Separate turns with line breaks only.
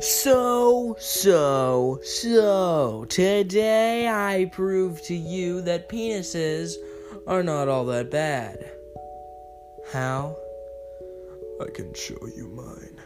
So, so, so, today I prove to you that penises are not all that bad. How?
I can show you mine.